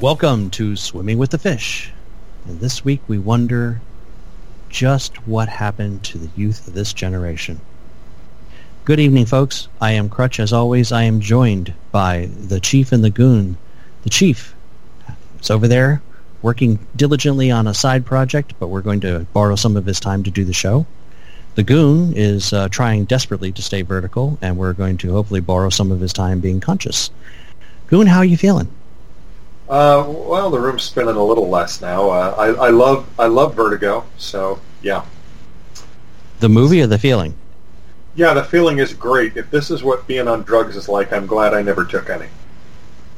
Welcome to Swimming with the Fish. And this week we wonder just what happened to the youth of this generation. Good evening, folks. I am Crutch. As always, I am joined by the Chief and the Goon. The Chief is over there working diligently on a side project, but we're going to borrow some of his time to do the show. The Goon is uh, trying desperately to stay vertical, and we're going to hopefully borrow some of his time being conscious. Goon, how are you feeling? Uh, well, the room's spinning a little less now. Uh, I, I love I love Vertigo, so yeah. The movie or the feeling? Yeah, the feeling is great. If this is what being on drugs is like, I'm glad I never took any.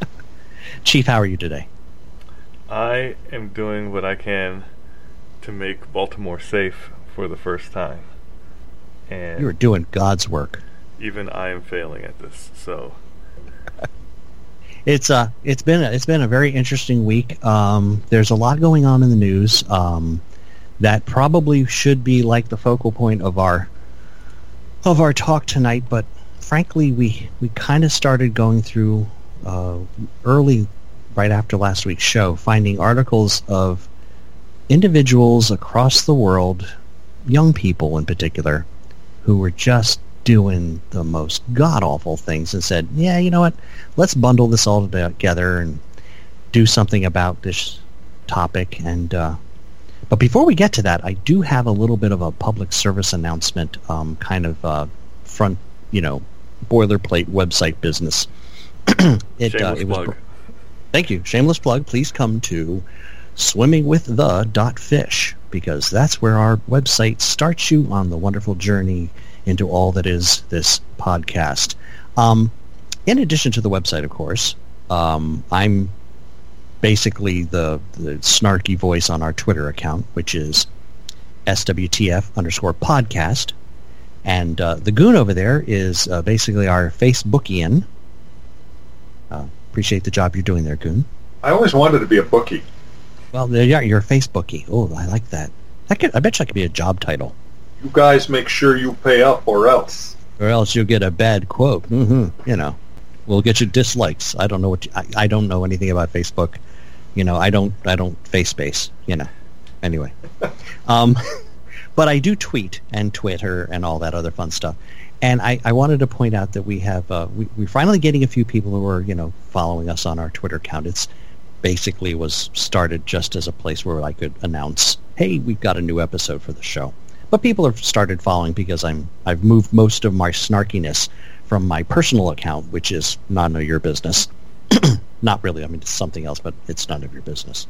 Chief, how are you today? I am doing what I can to make Baltimore safe for the first time. And You are doing God's work. even I am failing at this. So It's uh, it's been a, it's been a very interesting week. Um, there's a lot going on in the news um, that probably should be like the focal point of our of our talk tonight. But frankly, we we kind of started going through uh, early, right after last week's show, finding articles of individuals across the world, young people in particular, who were just doing the most god awful things and said, "Yeah, you know what? Let's bundle this all together and do something about this topic." And uh, but before we get to that, I do have a little bit of a public service announcement, um, kind of uh, front, you know, boilerplate website business. it, shameless it was plug. Thank you. Shameless plug. Please come to swimmingwiththe.fish because that's where our website starts you on the wonderful journey into all that is this podcast. Um, in addition to the website, of course, um, I'm basically the, the snarky voice on our Twitter account, which is SWTF underscore podcast. And uh, the goon over there is uh, basically our Facebookian. Uh, appreciate the job you're doing there, goon. I always wanted to be a bookie. Well, there you are. You're a Facebookie. Oh, I like that. That could, I bet you that could be a job title. You guys make sure you pay up, or else. Or else you'll get a bad quote. hmm You know, we'll get you dislikes. I don't know what you, I, I don't know anything about Facebook. You know, I don't I don't face space. You know. Anyway, um, but I do tweet and Twitter and all that other fun stuff. And I, I wanted to point out that we have uh, we, we're finally getting a few people who are you know following us on our Twitter account. It's basically was started just as a place where I could announce, hey, we've got a new episode for the show. But people have started following because I'm I've moved most of my snarkiness from my personal account, which is none of your business. Not really. I mean, it's something else, but it's none of your business.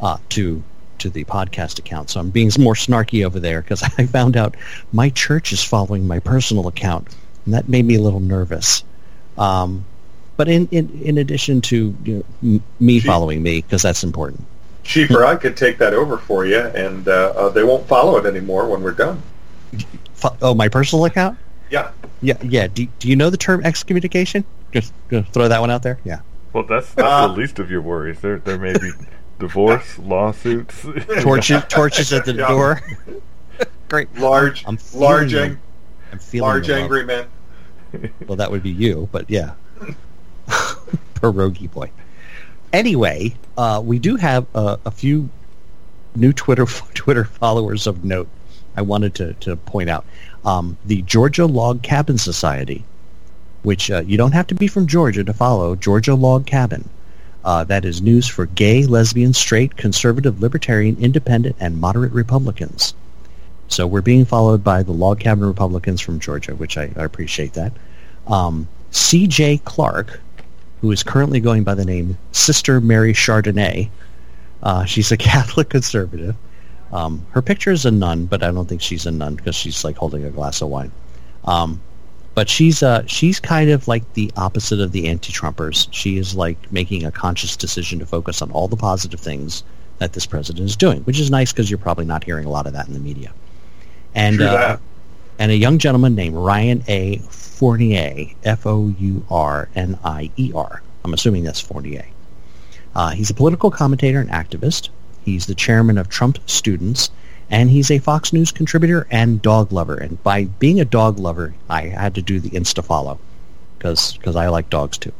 Uh, to to the podcast account. So I'm being more snarky over there because I found out my church is following my personal account, and that made me a little nervous. Um, but in, in in addition to you know, m- me Gee. following me, because that's important. Chief or I could take that over for you, and uh, uh, they won't follow it anymore when we're done. Oh, my personal account. Yeah. Yeah, yeah. Do, do you know the term excommunication? Just gonna throw that one out there. Yeah. well, that's that's Uh, the least of your worries. There there may be divorce lawsuits. Torches, torches at the Yeah. door. Great. Large, I'm feeling large, ang- I'm feeling large angry men. Well, that would be you, but yeah. Pierogi boy. Anyway, uh, we do have uh, a few new Twitter Twitter followers of note. I wanted to, to point out um, the Georgia Log Cabin Society, which uh, you don't have to be from Georgia to follow. Georgia Log Cabin. Uh, that is news for gay, lesbian, straight, conservative, libertarian, independent, and moderate Republicans. So we're being followed by the Log Cabin Republicans from Georgia, which I, I appreciate that. Um, C.J. Clark, who is currently going by the name Sister Mary Chardonnay. Uh, she's a Catholic conservative. Um, her picture is a nun, but I don't think she's a nun because she's like holding a glass of wine. Um, but she's uh, she's kind of like the opposite of the anti-Trumpers. She is like making a conscious decision to focus on all the positive things that this president is doing, which is nice because you're probably not hearing a lot of that in the media. And uh. And a young gentleman named Ryan A. Fournier, F-O-U-R-N-I-E-R. I'm assuming that's Fournier. Uh, he's a political commentator and activist. He's the chairman of Trump Students, and he's a Fox News contributor and dog lover. And by being a dog lover, I had to do the Insta follow because I like dogs too.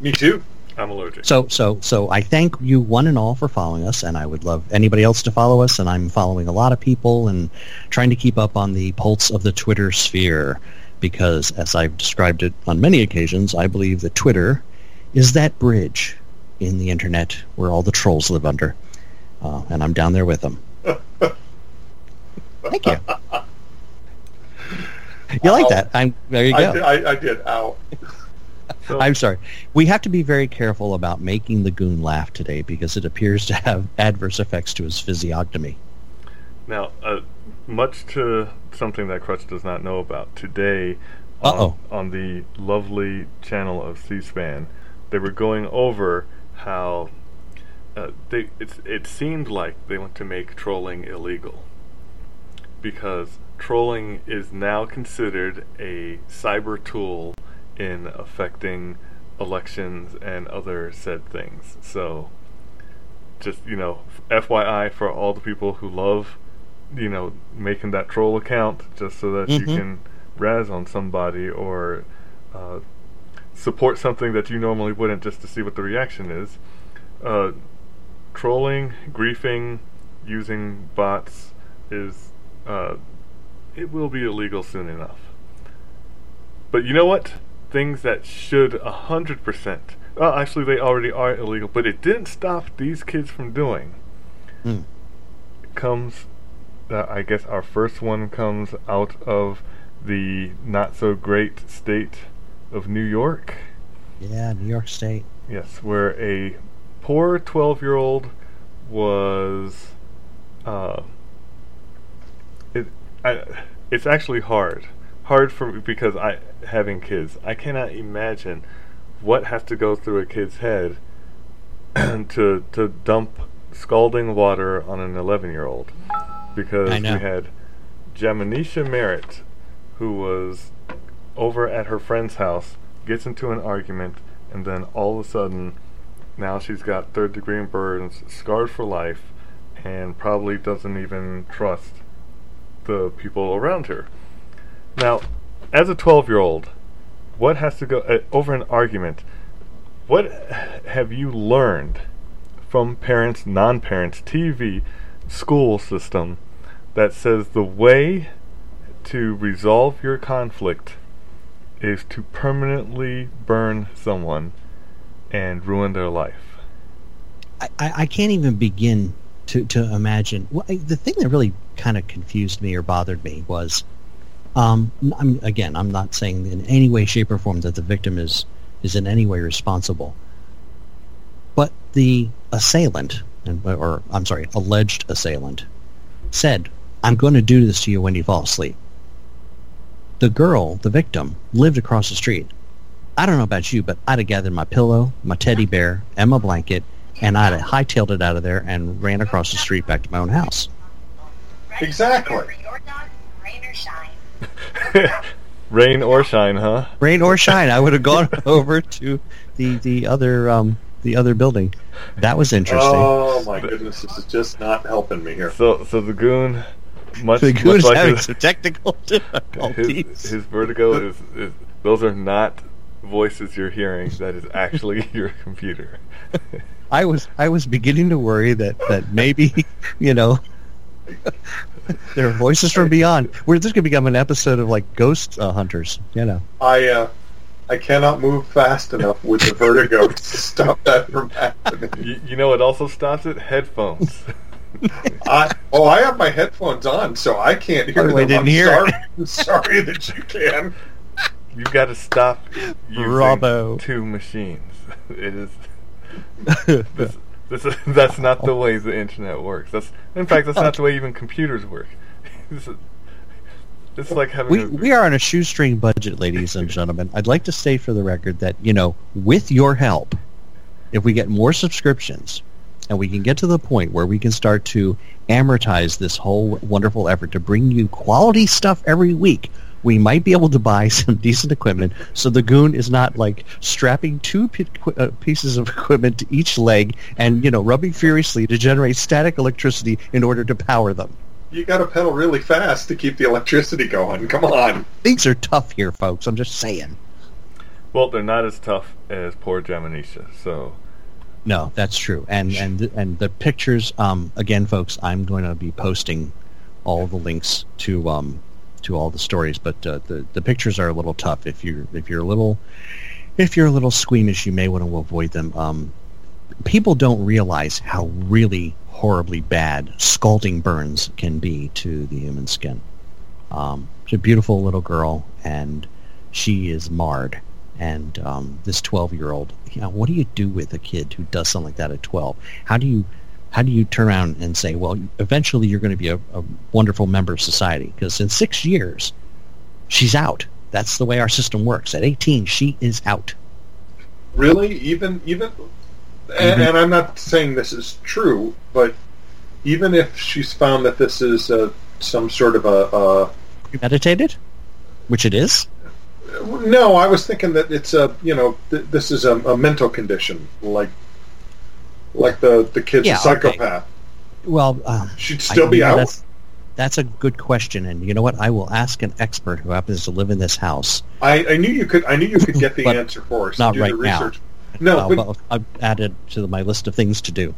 Me too. I'm allergic. So, so, so I thank you one and all for following us, and I would love anybody else to follow us. And I'm following a lot of people and trying to keep up on the pulse of the Twitter sphere because, as I've described it on many occasions, I believe that Twitter is that bridge in the internet where all the trolls live under, uh, and I'm down there with them. Thank you. You like Ow. that? I'm there. You I, go. did- I, I did. Ow. So- I'm sorry. We have to be very careful about making the goon laugh today because it appears to have adverse effects to his physiognomy. Now, uh, much to something that Crutch does not know about, today on, on the lovely channel of C-SPAN, they were going over how uh, they it's, it seemed like they want to make trolling illegal because trolling is now considered a cyber tool in affecting elections and other said things. So, just you know, FYI for all the people who love, you know, making that troll account just so that you Mhm. can razz on somebody or uh, support something that you normally wouldn't just to see what the reaction is. Uh, trolling, griefing, using bots is uh, it will be illegal soon enough. But you know what? Things that should a hundred percent. Well, actually, they already are illegal, but it didn't stop these kids from doing. Hmm. Comes, uh, I guess, our first one comes out of the not so great state of New York. Yeah, New York State. Yes, where a poor 12 year old was. Uh, it, I, it's actually hard. Hard for me because I, having kids, I cannot imagine what has to go through a kid's head to, to dump scalding water on an 11 year old. Because we had Jamanisha Merritt, who was over at her friend's house, gets into an argument, and then all of a sudden, now she's got third degree burns, scarred for life, and probably doesn't even trust the people around her. Now, as a 12 year old, what has to go uh, over an argument? What have you learned from parents, non parents, TV, school system that says the way to resolve your conflict is to permanently burn someone and ruin their life? I, I, can't even begin to, to imagine. Well, I, the thing that really kind of confused me or bothered me was, um, n- I'm, again, I'm not saying in any way, shape, or form that the victim is is in any way responsible, but the assailant, and, or I'm sorry, alleged assailant, said, "I'm going to do this to you when you fall asleep." The girl, the victim, lived across the street. I don't know about you, but I'd have gathered my pillow, my teddy bear, and my blanket, and I'd have hightailed it out of there and ran across the street back to my own house. Exactly. Rain or shine. Rain or shine, huh? Rain or shine, I would have gone over to the the other um the other building. That was interesting. Oh my goodness, this is just not helping me here. So, so the goon, much, the much goon's like having his, some technical his, difficulties. his vertigo is, is, those are not voices you're hearing. That is actually your computer. I was I was beginning to worry that that maybe you know there are voices from beyond. Where this could become an episode of like ghost uh, hunters. You know. I uh, I cannot move fast enough with the vertigo to stop that from happening. you, you know what also stops it? Headphones. I, oh, I have my headphones on, so I can't hear Oh, I didn't I'm hear sorry. it. I'm sorry that you can. You've got to stop using Bravo. two machines. It is this, this is, that's not the oh. way the internet works. That's in fact that's not the oh. way even computers work. this is, it's like having We a, we are on a shoestring budget, ladies and gentlemen. I'd like to say for the record that you know, with your help, if we get more subscriptions, and we can get to the point where we can start to amortize this whole wonderful effort to bring you quality stuff every week, we might be able to buy some decent equipment so the goon is not like strapping two pi- qu- uh, pieces of equipment to each leg and you know rubbing furiously to generate static electricity in order to power them. You got to pedal really fast to keep the electricity going. Come on. Things are tough here, folks. I'm just saying. Well, they're not as tough as poor Jamanisha, so No, that's true. And and and the pictures. Um, again, folks, I'm going to be posting all the links to um to all the stories, but uh, the the pictures are a little tough. If you if you're a little if you're a little squeamish, you may want to avoid them. Um, people don't realize how really horribly bad scalding burns can be to the human skin. Um, she's a beautiful little girl, and she is marred. And um, this 12-year-old, you know, what do you do with a kid who does something like that at 12? How do you how do you turn around and say, well, eventually you're going to be a, a wonderful member of society? Because in six years, she's out. That's the way our system works. At 18, she is out. Really, even even, and, and I'm not saying this is true, but even if she's found that this is uh, some sort of a, a Premeditated, which it is. no, I was thinking that it's a you know th- this is a, a mental condition, like like the the kid's Yeah, a okay. psychopath. Well, uh, She'd still I- be know, out. That's, that's a good question, and you know what? I will ask an expert who happens to live in this house. I, I knew you could. I knew you could get the answer for us. not right now. No, Uh, but I've added to my list of things to do.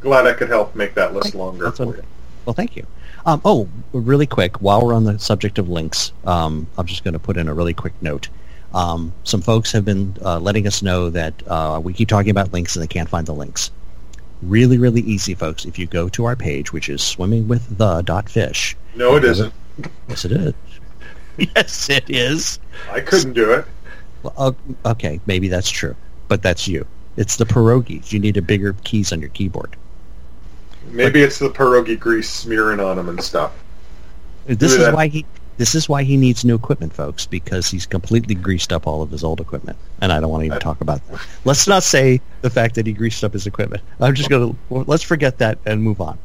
glad I could help make that list longer That's for what- you. Well, thank you. Um, oh, really quick, while we're on the subject of links, um, I'm just going to put in a really quick note. Um, some folks have been uh, letting us know that uh, we keep talking about links and they can't find the links. Really, really easy, folks. If you go to our page, which is swimmingwiththe.fish. No, it isn't. Yes, it is. yes, it is. I couldn't do it. Well, okay, maybe that's true, but that's you. It's the pierogies. You need a bigger keys on your keyboard. Maybe it's the pierogi grease smearing on them and stuff. This is that. why he. This is why he needs new equipment, folks, because he's completely greased up all of his old equipment, and I don't want to even talk about that. Let's not say the fact that he greased up his equipment. I'm just going to let's forget that and move on.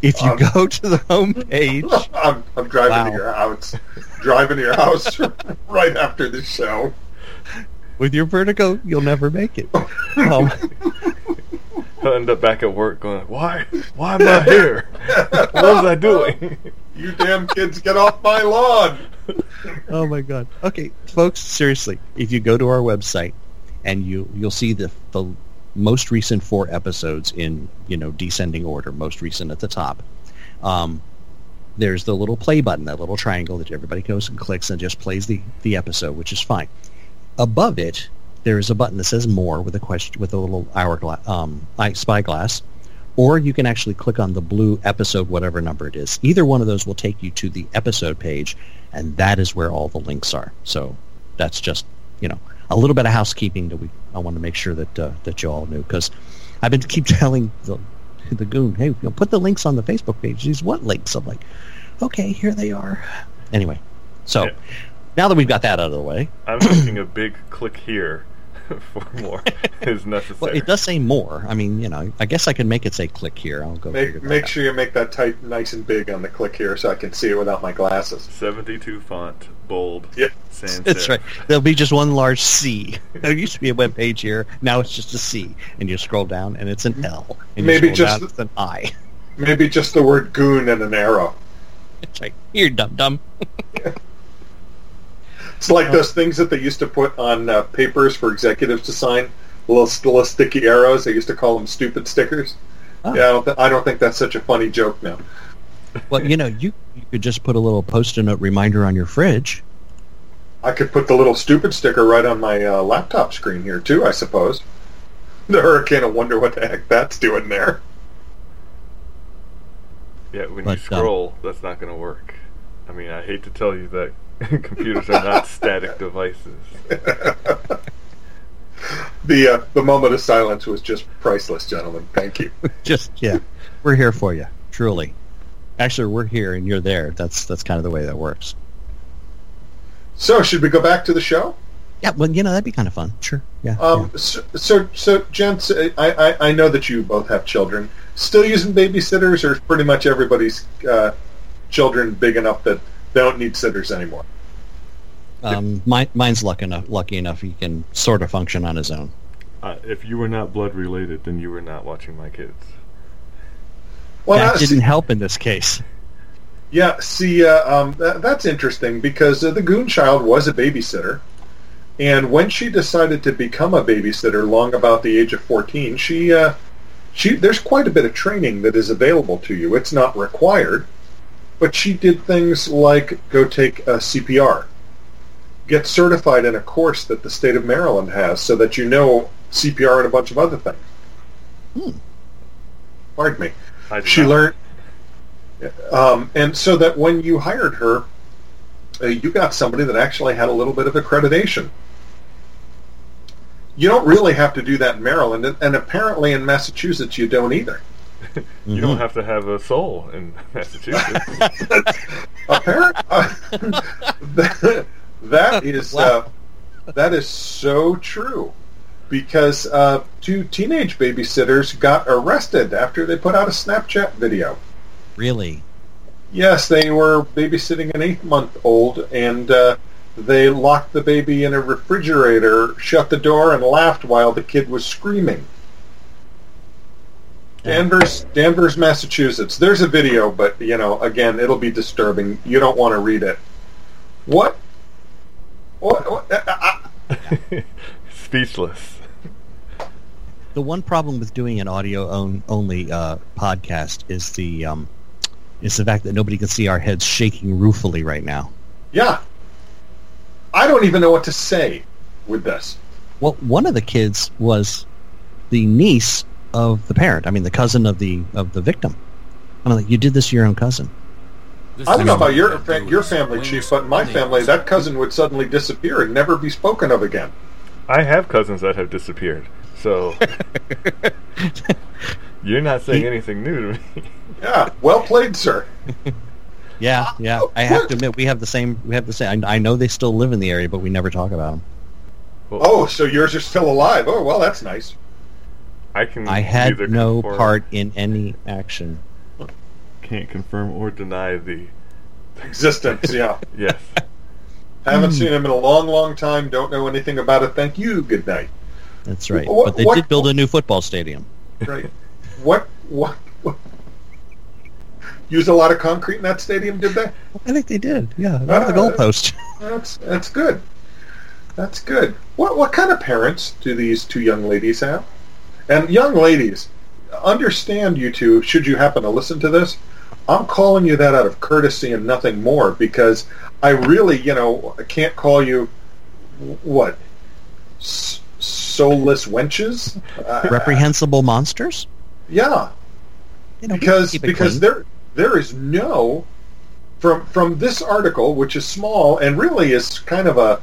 If you Um, go to the home page, I'm, I'm driving Wow. to your house. driving to your house right after the show. with your vertigo, you'll never make it. Um, I'll end up back at work going, why? Why am I here? What was I doing? You damn kids, get off my lawn! oh my god. Okay, folks, seriously, if you go to our website and you you'll see the the most recent four episodes in you know descending order, most recent at the top. Um, there's the little play button, that little triangle that everybody goes and clicks and just plays the the episode, which is fine. Above it, there is a button that says more with a question with a little hourglass um, spyglass. Or you can actually click on the blue episode, whatever number it is. Either one of those will take you to the episode page, and that is where all the links are. So that's just you know a little bit of housekeeping that we I want to make sure that uh, that you all knew because I've been keep telling the the goon, hey, you know, put the links on the Facebook page. These what links? I'm like, okay, here they are. Anyway, so Yeah. now that we've got that out of the way, I'm making a big click here for more is necessary. well, it does say more. I mean, you know, I guess I can make it say click here. I'll go figure Make, that make out. sure you make that type nice and big on the click here so I can see it without my glasses. 72 font, bold, Yep. sans That's serif. right. There'll be just one large C. There used to be a web page here. Now it's just a C, and you scroll down, and it's an L. And Maybe you scroll just- down, it's an I. Maybe just the word goon and an arrow. It's like here, dum dum. It's like those things that they used to put on uh, papers for executives to sign, little, little sticky arrows. They used to call them stupid stickers. Oh. Yeah, I don't, th- I don't think that's such a funny joke now. Well, you know, you you could just put a little post-it note reminder on your fridge. I could put the little stupid sticker right on my uh, laptop screen here too, I suppose. The hurricane will wonder what the heck that's doing there. Yeah, when But, you um, scroll, that's not going to work. I mean, I hate to tell you that computers are not static devices. The uh, the moment of silence was just priceless, gentlemen. Thank you. Just yeah, we're here for you, truly. Actually, we're here and you're there. That's that's kind of the way that works. So, should we go back to the show? Yeah, well, you know, that'd be kind of fun. Sure. Yeah. Um, so, so, so, gents, I, I, I know that you both have children. Still using babysitters, or pretty much everybody's uh, children big enough that they don't need sitters anymore? Um, mine, mine's lucky enough. Lucky enough, he can sort of function on his own. Uh, if you were not blood related, then you were not watching my kids. Well, that now, didn't see, help in this case. yeah, see, uh, um, that, that's interesting because uh, the Goon Child was a babysitter, And when she decided to become a babysitter, long about the age of 14, she, uh, she there's quite a bit of training that is available to you. It's not required, but she did things like go take a CPR, get certified in a course that the state of Maryland has, so that you know CPR and a bunch of other things. Hmm. Pardon me. She not. learned, um, and so that when you hired her, uh, you got somebody that actually had a little bit of accreditation. You don't really have to do that in Maryland, and, and apparently in Massachusetts you don't either. You don't have to have a soul in Massachusetts. Apparent, uh, that, that is uh, that is so true, because uh, two teenage babysitters got arrested after they put out a Snapchat video. Really? Yes, they were babysitting an eight-month-old, and uh, they locked the baby in a refrigerator, shut the door, and laughed while the kid was screaming. Danvers, Danvers, Massachusetts. There's a video, but you know, again, it'll be disturbing. You don't want to read it. What? What? what uh, uh, Speechless. The one problem with doing an audio on, only uh, podcast is the um, is the fact that nobody can see our heads shaking ruefully right now. yeah. I don't even know what to say with this. Well, one of the kids was the niece of the parent. I mean, the cousin of the of the victim. I'm like, you did this to your own cousin. I don't know about your fa- your family, Chief, but in my family, that cousin would suddenly disappear and never be spoken of again. I have cousins that have disappeared, so you're not saying He- anything new to me. Yeah, well played, sir. Yeah, yeah. Oh, I have to admit, we have the same. We have the same. I, I know they still live in the area, but we never talk about them. Well, Oh, so yours are still alive. Oh, well, that's nice. I can. I had no confirm- part in any action. Can't confirm or deny the. Existence, yeah. Yes. Haven't seen him in a long, long time. Don't know anything about it. Thank you. Good night. That's right. What- but they what- did build a new football stadium. Right. what, what? What? Use a lot of concrete in that stadium, did they? I think they did. Yeah, not the Uh, goalpost. That's that's good. That's good. What what kind of parents do these two young ladies have? And young ladies, understand you two. Should you happen to listen to this, I'm calling you that out of courtesy and nothing more because I really, you know, I can't call you what S- soulless wenches. Uh, Reprehensible monsters. yeah, You know, because because clean. there there is no from from this article, which is small and really is kind of a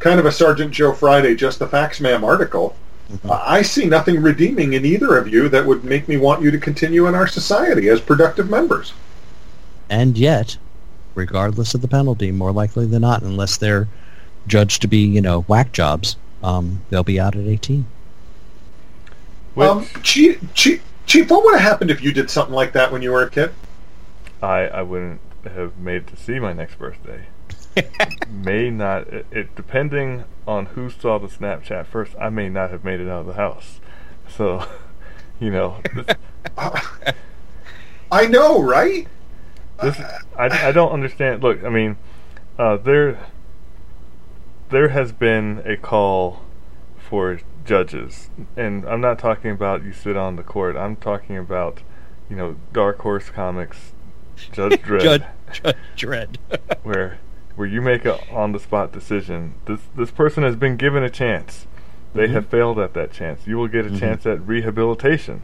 kind of a Sergeant Joe Friday, just the facts, ma'am article. I see nothing redeeming in either of you that would make me want you to continue in our society as productive members. and yet, regardless of the penalty, more likely than not, unless they're judged to be, you know, whack jobs, um, they'll be out at 18. Which Um, Chief, Chief, Chief, what would have happened if you did something like that when you were a kid? I I wouldn't have made it to see my next birthday. May not. It, it depending on who saw the Snapchat first. I may not have made it out of the house. So, you know, this, I know, right? this I, I don't understand. Look, I mean, uh, there there has been a call for judges, and I'm not talking about you sit on the court. I'm talking about, you know, Dark Horse Comics, Judge Dredd, Judge, Judge Dredd. where where you make a on the spot decision. This this person has been given a chance. They Mhm. have failed at that chance. You will get a Mhm. chance at rehabilitation.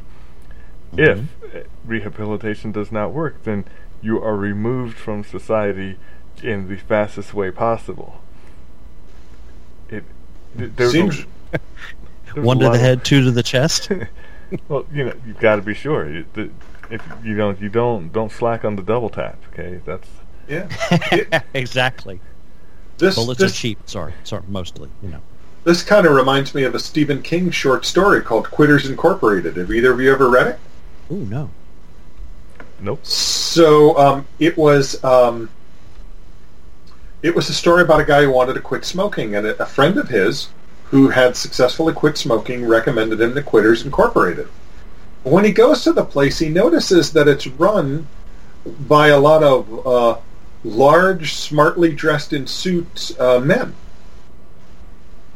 Mhm. If uh, rehabilitation does not work, then you are removed from society in the fastest way possible. It, th- there's Seems- a, there's One to the head, two to the chest. well, you know, you've got to be sure. You, the, if you don't, you don't don't slack on the double tap. Okay, that's Yeah. exactly. This Bullets are cheap. Sorry, sorry, mostly. You know. this kind of reminds me of a Stephen King short story called Quitters Incorporated. Have either of you ever read it? Oh no. nope. So um, it was um, it was a story about a guy who wanted to quit smoking, and a, a friend of his who had successfully quit smoking recommended him to Quitters Incorporated. When he goes to the place, he notices that it's run by a lot of uh, large, smartly dressed in suits uh, men.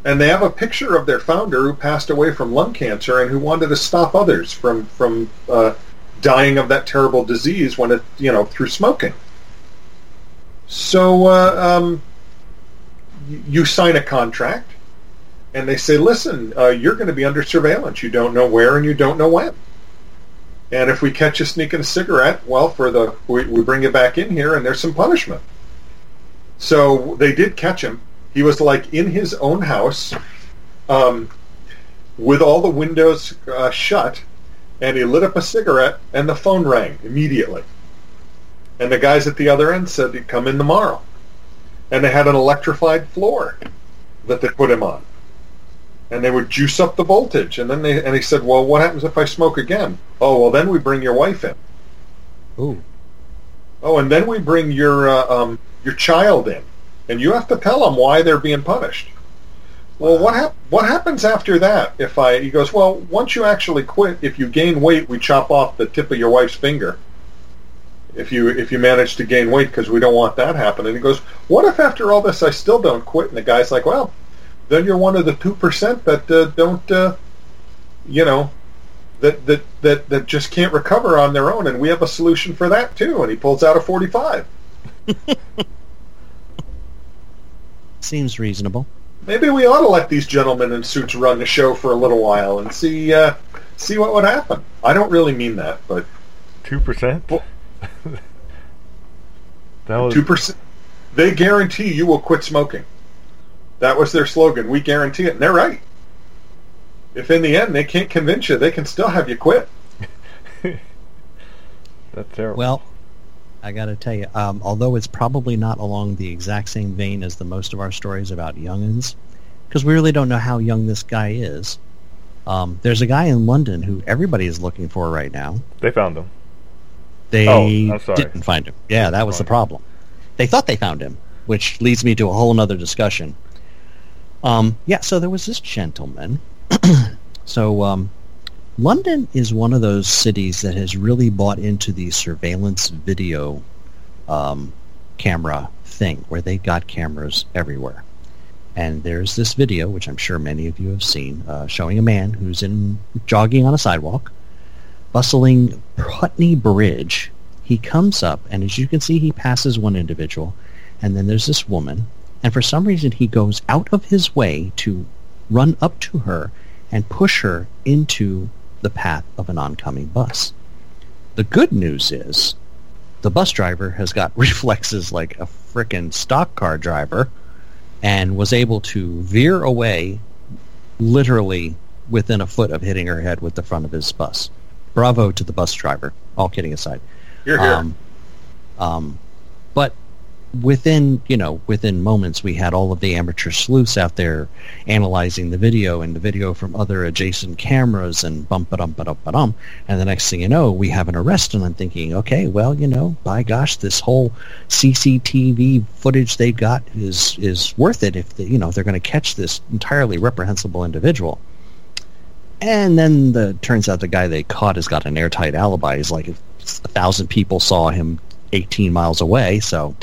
and they have a picture of their founder who passed away from lung cancer and who wanted to stop others from from uh, dying of that terrible disease when it you know through smoking. So uh, um, you sign a contract, and they say, "Listen, uh, you're going to be under surveillance. You don't know where and you don't know when." And if we catch you sneaking a cigarette, well, for the we, we bring you back in here, and there's some punishment. So they did catch him. He was like in his own house, um, with all the windows uh, shut, and he lit up a cigarette, and the phone rang immediately. And the guys at the other end said, he'd "Come in tomorrow." And they had an electrified floor that they put him on and they would juice up the voltage. And then they and he said, "Well, what happens if I smoke again?" Oh, well, then we bring your wife in. Ooh. Oh, and then we bring your uh, um, your child in, and you have to tell them why they're being punished. Well, what hap- what happens after that? If I he goes, well, once you actually quit, if you gain weight, we chop off the tip of your wife's finger. If you if you manage to gain weight, because we don't want that happening. He goes, what if after all this I still don't quit? And the guy's like, well, then you're one of the two percent that uh, don't, uh, you know, that, that that that just can't recover on their own, and we have a solution for that too. And he pulls out a forty-five. Seems reasonable. Maybe we ought to let these gentlemen in suits run the show for a little while and see uh, see what would happen. I don't really mean that, but Two percent. Well- that was two percent. They guarantee you will quit smoking. That was their slogan. We guarantee it, and they're right. If in the end they can't convince you, they can still have you quit. that's terrible. Well, I got to tell you, um, although it's probably not along the exact same vein as the most of our stories about youngins, because we really don't know how young this guy is. Um, there's a guy in London who everybody is looking for right now. they found him. They Oh, didn't find him. Yeah, that was the problem. They thought they found him, which leads me to a whole other discussion. Um, yeah, so there was this gentleman. so um, London is one of those cities that has really bought into the surveillance video um, camera thing, where they got cameras everywhere. And there's this video, which I'm sure many of you have seen, uh, showing a man who's in jogging on a sidewalk, bustling Putney Bridge. He comes up, and as you can see, he passes one individual, and then there's this woman, and for some reason he goes out of his way to run up to her and push her into the path of an oncoming bus. The good news is the bus driver has got reflexes like a frickin' stock car driver and was able to veer away literally within a foot of hitting her head with the front of his bus. Bravo to the bus driver, all kidding aside. You're here. Um, um, within you know within moments, we had all of the amateur sleuths out there analyzing the video and the video from other adjacent cameras and bump ba dum ba dum ba dum. And the next thing you know, we have an arrest, and I'm thinking, okay, well, you know, by gosh, this whole CCTV footage they got is is worth it if they, you know they're going to catch this entirely reprehensible individual. And then the turns out the guy they caught has got an airtight alibi. He's like a thousand people saw him 18 miles away, so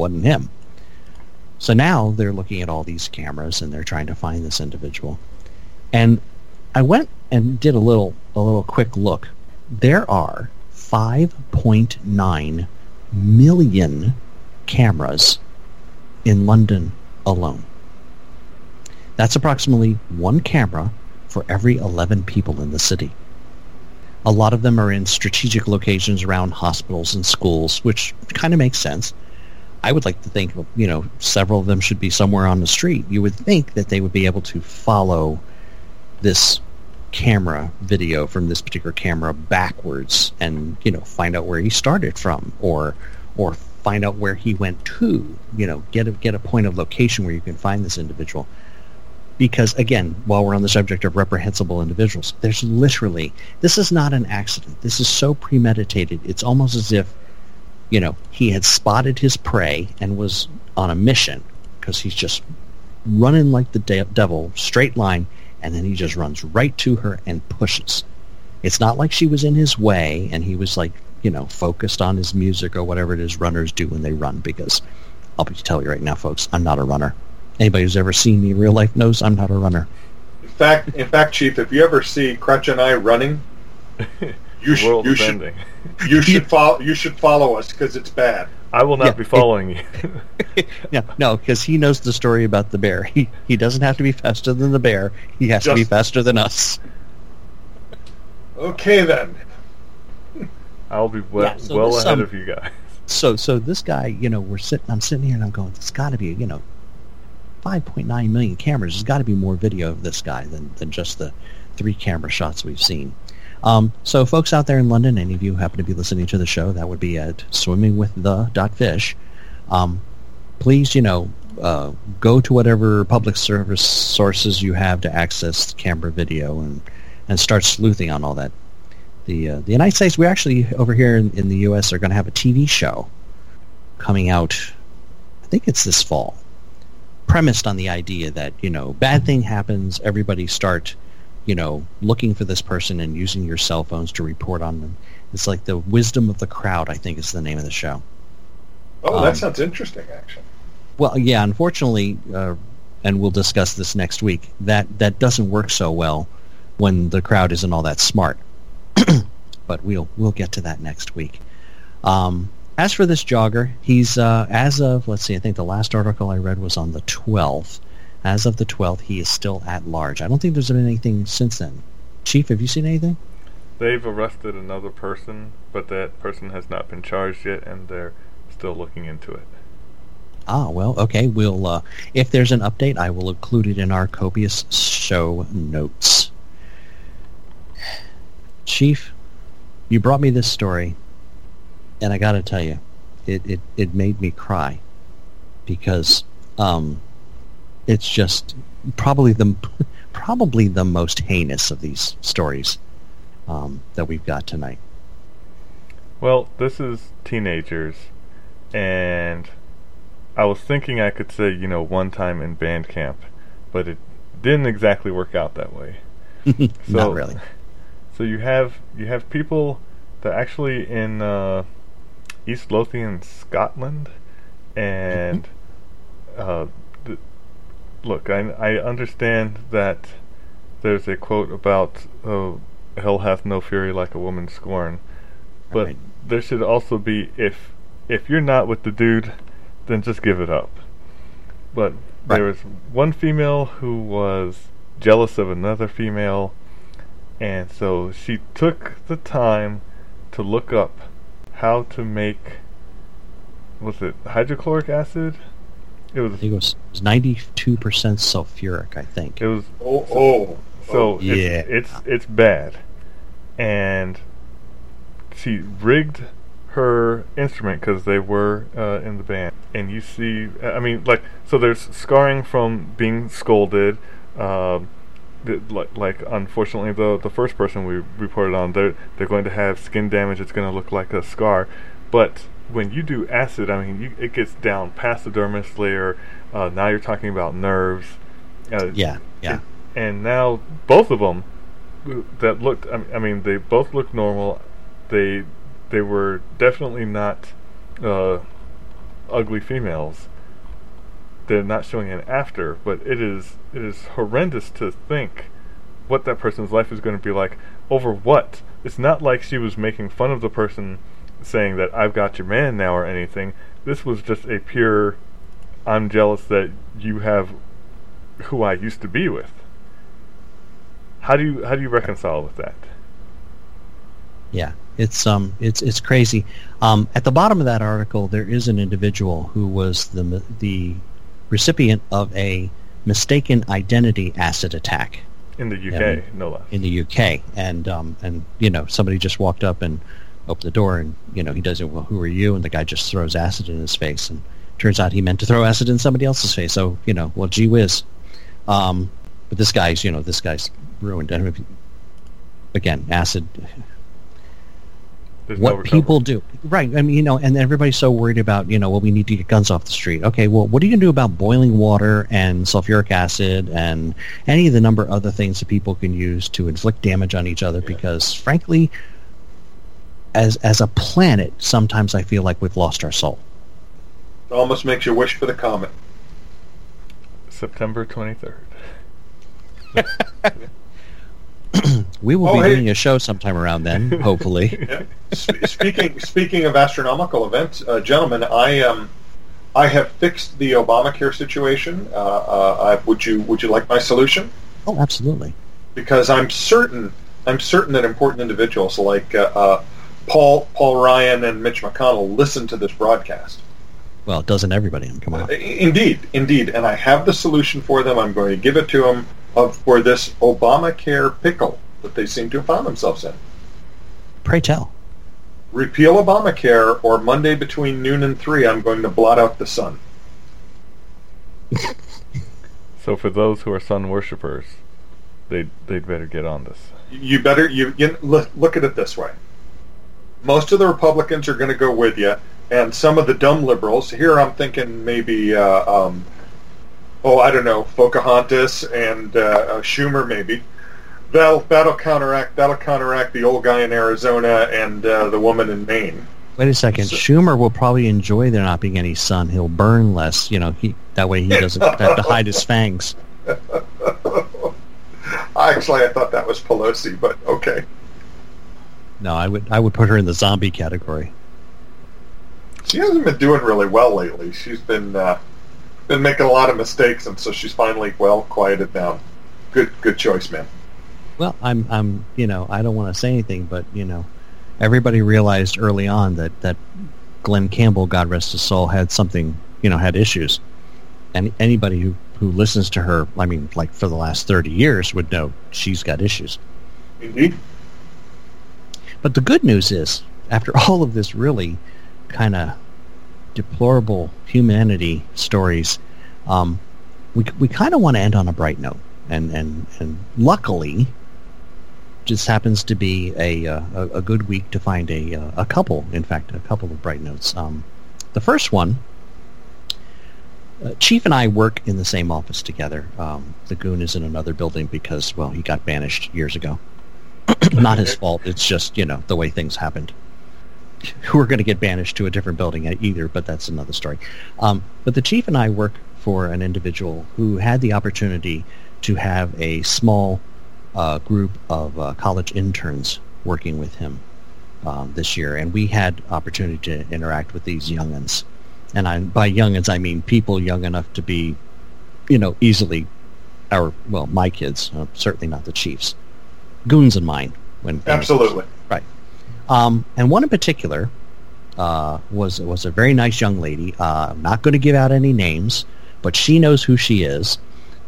wasn't him. So now they're looking at all these cameras and they're trying to find this individual. And I went and did a little a little quick look. There are 5.9 million cameras in London alone. That's approximately one camera for every 11 people in the city. A lot of them are in strategic locations around hospitals and schools, which kind of makes sense. I would like to think, you know, several of them should be somewhere on the street. You would think that they would be able to follow this camera video from this particular camera backwards and, you know, find out where he started from or or find out where he went to, you know, get a get a point of location where you can find this individual. Because again while we're on the subject of reprehensible individuals there's literally this is not an accident. This is so premeditated. It's almost as if you know he had spotted his prey and was on a mission because he's just running like the de- devil straight line and then he just runs right to her and pushes. It's not like she was in his way and he was like you know focused on his music or whatever it is runners do when they run because i'll be tell you right now folks i'm not a runner. Anybody who's ever seen me in real life knows I'm not a runner. In fact, in fact, Chief, if you ever see Crutch and I running, you should World you is should ending. you should follow you should follow us because it's bad. I will not Yeah, be it- following you. No, no, because he knows the story about the bear. He he doesn't have to be faster than the bear. He has to be faster than us. Okay then. I'll be well, Yeah, so well ahead some- of you guys. So so this guy, you know, we're sitting. I'm sitting here and I'm going. There's got to be, you know, 5.9 million cameras. There's got to be more video of this guy than than just the three camera shots we've seen. Um, so folks out there in London, any of you happen to be listening to the show, that would be at swimmingwiththe.fish. Um, please, you know, uh, go to whatever public service sources you have to access camera video and, and start sleuthing on all that. The, uh, the United States, we actually, over here in, in the U.S., are going to have a TV show coming out, I think it's this fall, premised on the idea that, you know, bad thing happens, everybody start, you know, looking for this person and using your cell phones to report on them. It's like the wisdom of the crowd, I think is the name of the show. Oh, Um, that sounds interesting, actually. Well, yeah, unfortunately, uh, and we'll discuss this next week, that, that doesn't work so well when the crowd isn't all that smart. but we'll we'll get to that next week. Um, as for this jogger, he's uh, as of let's see, I think the last article I read was on the 12th. As of the 12th, he is still at large. I don't think there's been anything since then. Chief, have you seen anything? They've arrested another person, but that person has not been charged yet, and they're still looking into it. Ah, well, okay. We'll uh, if there's an update, I will include it in our copious show notes. Chief, you brought me this story, and I got to tell you, it, it it made me cry because um, it's just probably the probably the most heinous of these stories um, that we've got tonight. Well, this is teenagers, and I was thinking I could say, you know, one time in band camp, but it didn't exactly work out that way. Not really. So you have you have people that actually in uh, East Lothian, Scotland, and uh, th- look, I I understand that there's a quote about oh, hell hath no fury like a woman scorn, but Right. there should also be if if you're not with the dude, then just give it up. But Right. there was one female who was jealous of another female, and so she took the time to look up how to make was it hydrochloric acid? It was I think it was, 92% sulfuric, I think. it was Oh, oh. so Yeah. it's, it's it's bad, and she rigged her instrument because they were uh, in the band, and you see, I mean, like so. There's scarring from being scolded. Um, th- like, like unfortunately, the the first person we reported on, they're they're going to have skin damage. It's going to look like a scar, but when you do acid, I mean, you, it gets down past the dermis layer. Uh, now you're talking about nerves. Uh, Yeah, yeah. and now both of them that looked I I mean they both looked normal they they were definitely not uh, ugly females they're not showing an after but it is it is horrendous to think what that person's life is going to be like over what it's not like she was making fun of the person saying that I've got your man now or anything this was just a pure I'm jealous that you have who I used to be with. How do you how do you reconcile with that? Yeah, it's um, it's it's crazy. Um, at the bottom of that article, there is an individual who was the the recipient of a mistaken identity acid attack In the UK, Yeah. no less. in the UK, and um, and you know somebody just walked up and opened the door, and you know he does it. Well, who are you? And the guy just throws acid in his face, and turns out he meant to throw acid in somebody else's face. So you know, well, gee whiz. Um, but this guy's, you know, this guy's ruined. If again, acid There's what recovery. people do. Right. I mean, you know, and everybody's so worried about, you know, well, we need to get guns off the street. Okay, well, what are you going to do about boiling water and sulfuric acid and any of the number of other things that people can use to inflict damage on each other? Because, frankly, as as a planet, sometimes I feel like we've lost our soul. It almost makes you wish for the comet. September 23rd. We will Oh, be hey. doing a show sometime around then, hopefully. Yeah. Sp- speaking speaking of astronomical events, uh, gentlemen, I um, I have fixed the Obamacare situation. Uh, uh, would you would you like my solution? oh, absolutely. Because I'm certain I'm certain that important individuals like uh, uh, Paul Paul Ryan and Mitch McConnell listen to this broadcast. Well, doesn't everybody? Come on. Uh, indeed, indeed, and I have the solution for them. I'm going to give it to them of uh, for this Obamacare pickle that they seem to have found themselves in. Pray tell. Repeal Obamacare, or Monday between noon and three, I'm going to blot out the sun. So for those who are sun worshippers, they they'd better get on this. You better you, you look, look at it this way. Most of the Republicans are going to go with you, and some of the dumb liberals. Here, I'm thinking maybe, uh, um, oh, I don't know, Pocahontas and uh, uh, Schumer, maybe. That'll that'll counteract that'll counteract the old guy in Arizona and uh, the woman in Maine. Wait a second. So- Schumer will probably enjoy there not being any sun. He'll burn less. You know, he that way he doesn't have to hide his fangs. Actually, I thought that was Pelosi, but okay. No, I would I would put her in the zombie category. She hasn't been doing really well lately. She's been uh, been making a lot of mistakes, and so she's finally well quieted down. Good good choice, man. Well, I'm I'm you know I don't want to say anything, but you know everybody realized early on that that Glen Campbell, God rest his soul, had something you know had issues, and anybody who who listens to her, I mean, like for the last thirty years, would know she's got issues. Indeed. But the good news is, after all of this really kind of deplorable humanity stories, um, we we kind of want to end on a bright note, and and and luckily, just happens to be a uh, a, a good week to find a uh, a couple. In fact, a couple of bright notes. Um, the first one. Uh, Chief and I work in the same office together. Um, the goon is in another building because, well, he got banished years ago. Not his fault. It's just, you know, the way things happened. We're going to get banished to a different building either, but that's another story. Um, but the chief and I work for an individual who had the opportunity to have a small uh, group of uh, college interns working with him um, this year, and we had opportunity to interact with these youngins. And I, by youngins, I mean people young enough to be, you know, easily our well, my kids, uh, certainly not the chiefs, goons in mine. When Absolutely. Right. Um, and one in particular uh, was was a very nice young lady. Uh, I'm not going to give out any names, but she knows who she is.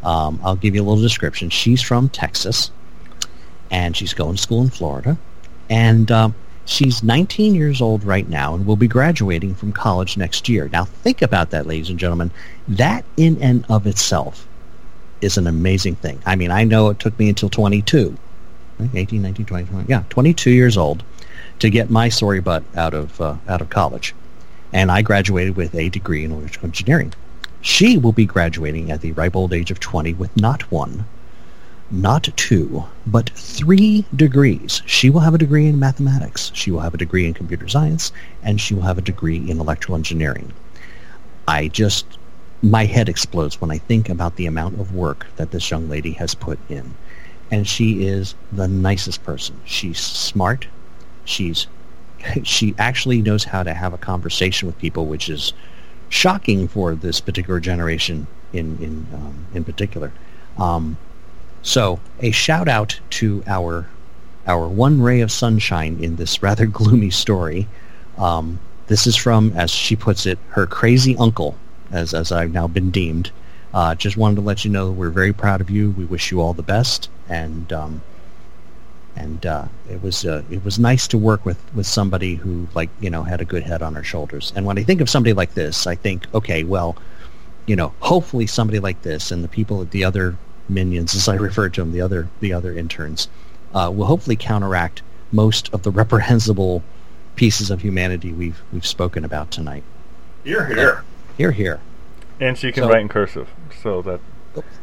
Um, I'll give you a little description. She's from Texas, and she's going to school in Florida, and um, she's 19 years old right now, and will be graduating from college next year. Now, think about that, ladies and gentlemen. That in and of itself is an amazing thing. I mean, I know it took me until 22 right? 18, 19, 20, 20, yeah, 22 years old to get my sorry butt out of uh, out of college, and I graduated with a degree in electrical engineering. She will be graduating at the ripe old age of 20 with not one, not two, but three degrees. She will have a degree in mathematics. She will have a degree in computer science, and she will have a degree in electrical engineering. I just my head explodes when I think about the amount of work that this young lady has put in and she is the nicest person. She's smart. She's she actually knows how to have a conversation with people, which is shocking for this particular generation in in um, in particular. Um, so a shout out to our our one ray of sunshine in this rather gloomy story. Um, this is from, as she puts it, her crazy uncle, as as I've now been deemed. Uh, just wanted to let you know we're very proud of you. We wish you all the best, and um, and uh, it was uh, it was nice to work with, with somebody who like you know had a good head on her shoulders. And when I think of somebody like this, I think, okay, well, you know, hopefully somebody like this and the people, at the other minions, as I refer to them, the other the other interns, uh, will hopefully counteract most of the reprehensible pieces of humanity we've we've spoken about tonight. You're here. Here, here. And she can So- write in cursive, so that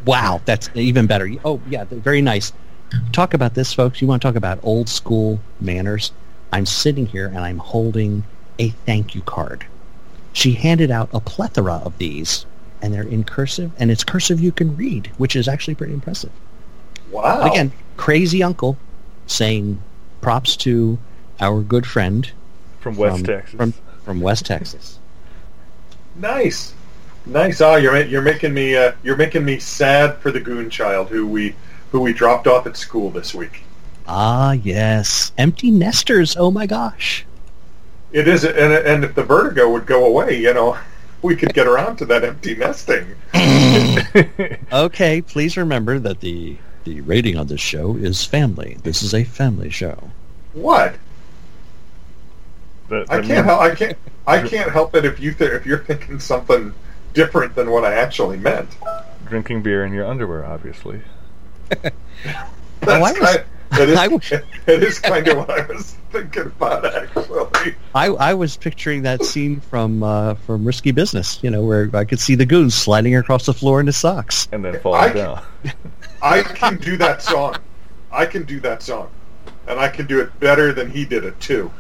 Wow, that's even better. Oh, yeah, very nice. Talk about this, folks. You want to talk about old school manners? I'm sitting here and I'm holding a thank you card. She handed out a plethora of these and they're in cursive, and it's cursive you can read, which is actually pretty impressive. Wow. But again, crazy uncle saying props to our good friend From West from, Texas. from from West Texas. Nice, nice. Oh, you're you're making me uh, you're making me sad for the goon child who we who we dropped off at school this week. Ah, yes, empty nesters. Oh my gosh. It is, and and if the vertigo would go away, you know, we could get around to that empty nesting. Okay, please remember that the the rating on this show is family. This is a family show. What? The- I can't help. I can't. I can't help it if you th- if you're thinking something different than what I actually meant. Drinking beer in your underwear, obviously. That's Oh, I was- kind, that is, I was- it is kind of what I was thinking about actually. I, I was picturing that scene from uh, from Risky Business, you know, where I could see the goons sliding across the floor in his socks. And then falling I- down. I can do that song. I can do that song, and I can do it better than he did it too.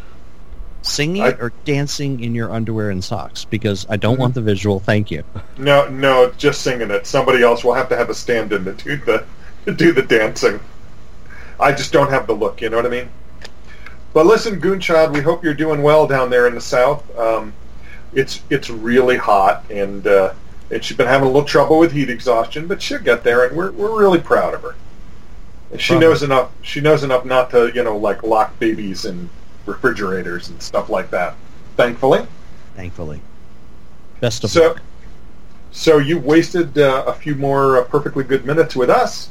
Singing I- or dancing in your underwear and socks, because I don't want the visual. Thank you. No, no, just singing it. Somebody else will have to have a stand-in to do the to do the dancing. I just don't have the look. You know what I mean? But listen, Goonchild, we hope you're doing well down there in the south. Um, it's it's really hot, and uh, and she's been having a little trouble with heat exhaustion, but she'll get there, and we're we're really proud of her. And she Probably. knows enough. She knows enough not to you know like lock babies in refrigerators and stuff like that. Thankfully. Thankfully. Best of So, luck. so you wasted uh, a few more uh, perfectly good minutes with us.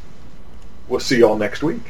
We'll see you all next week.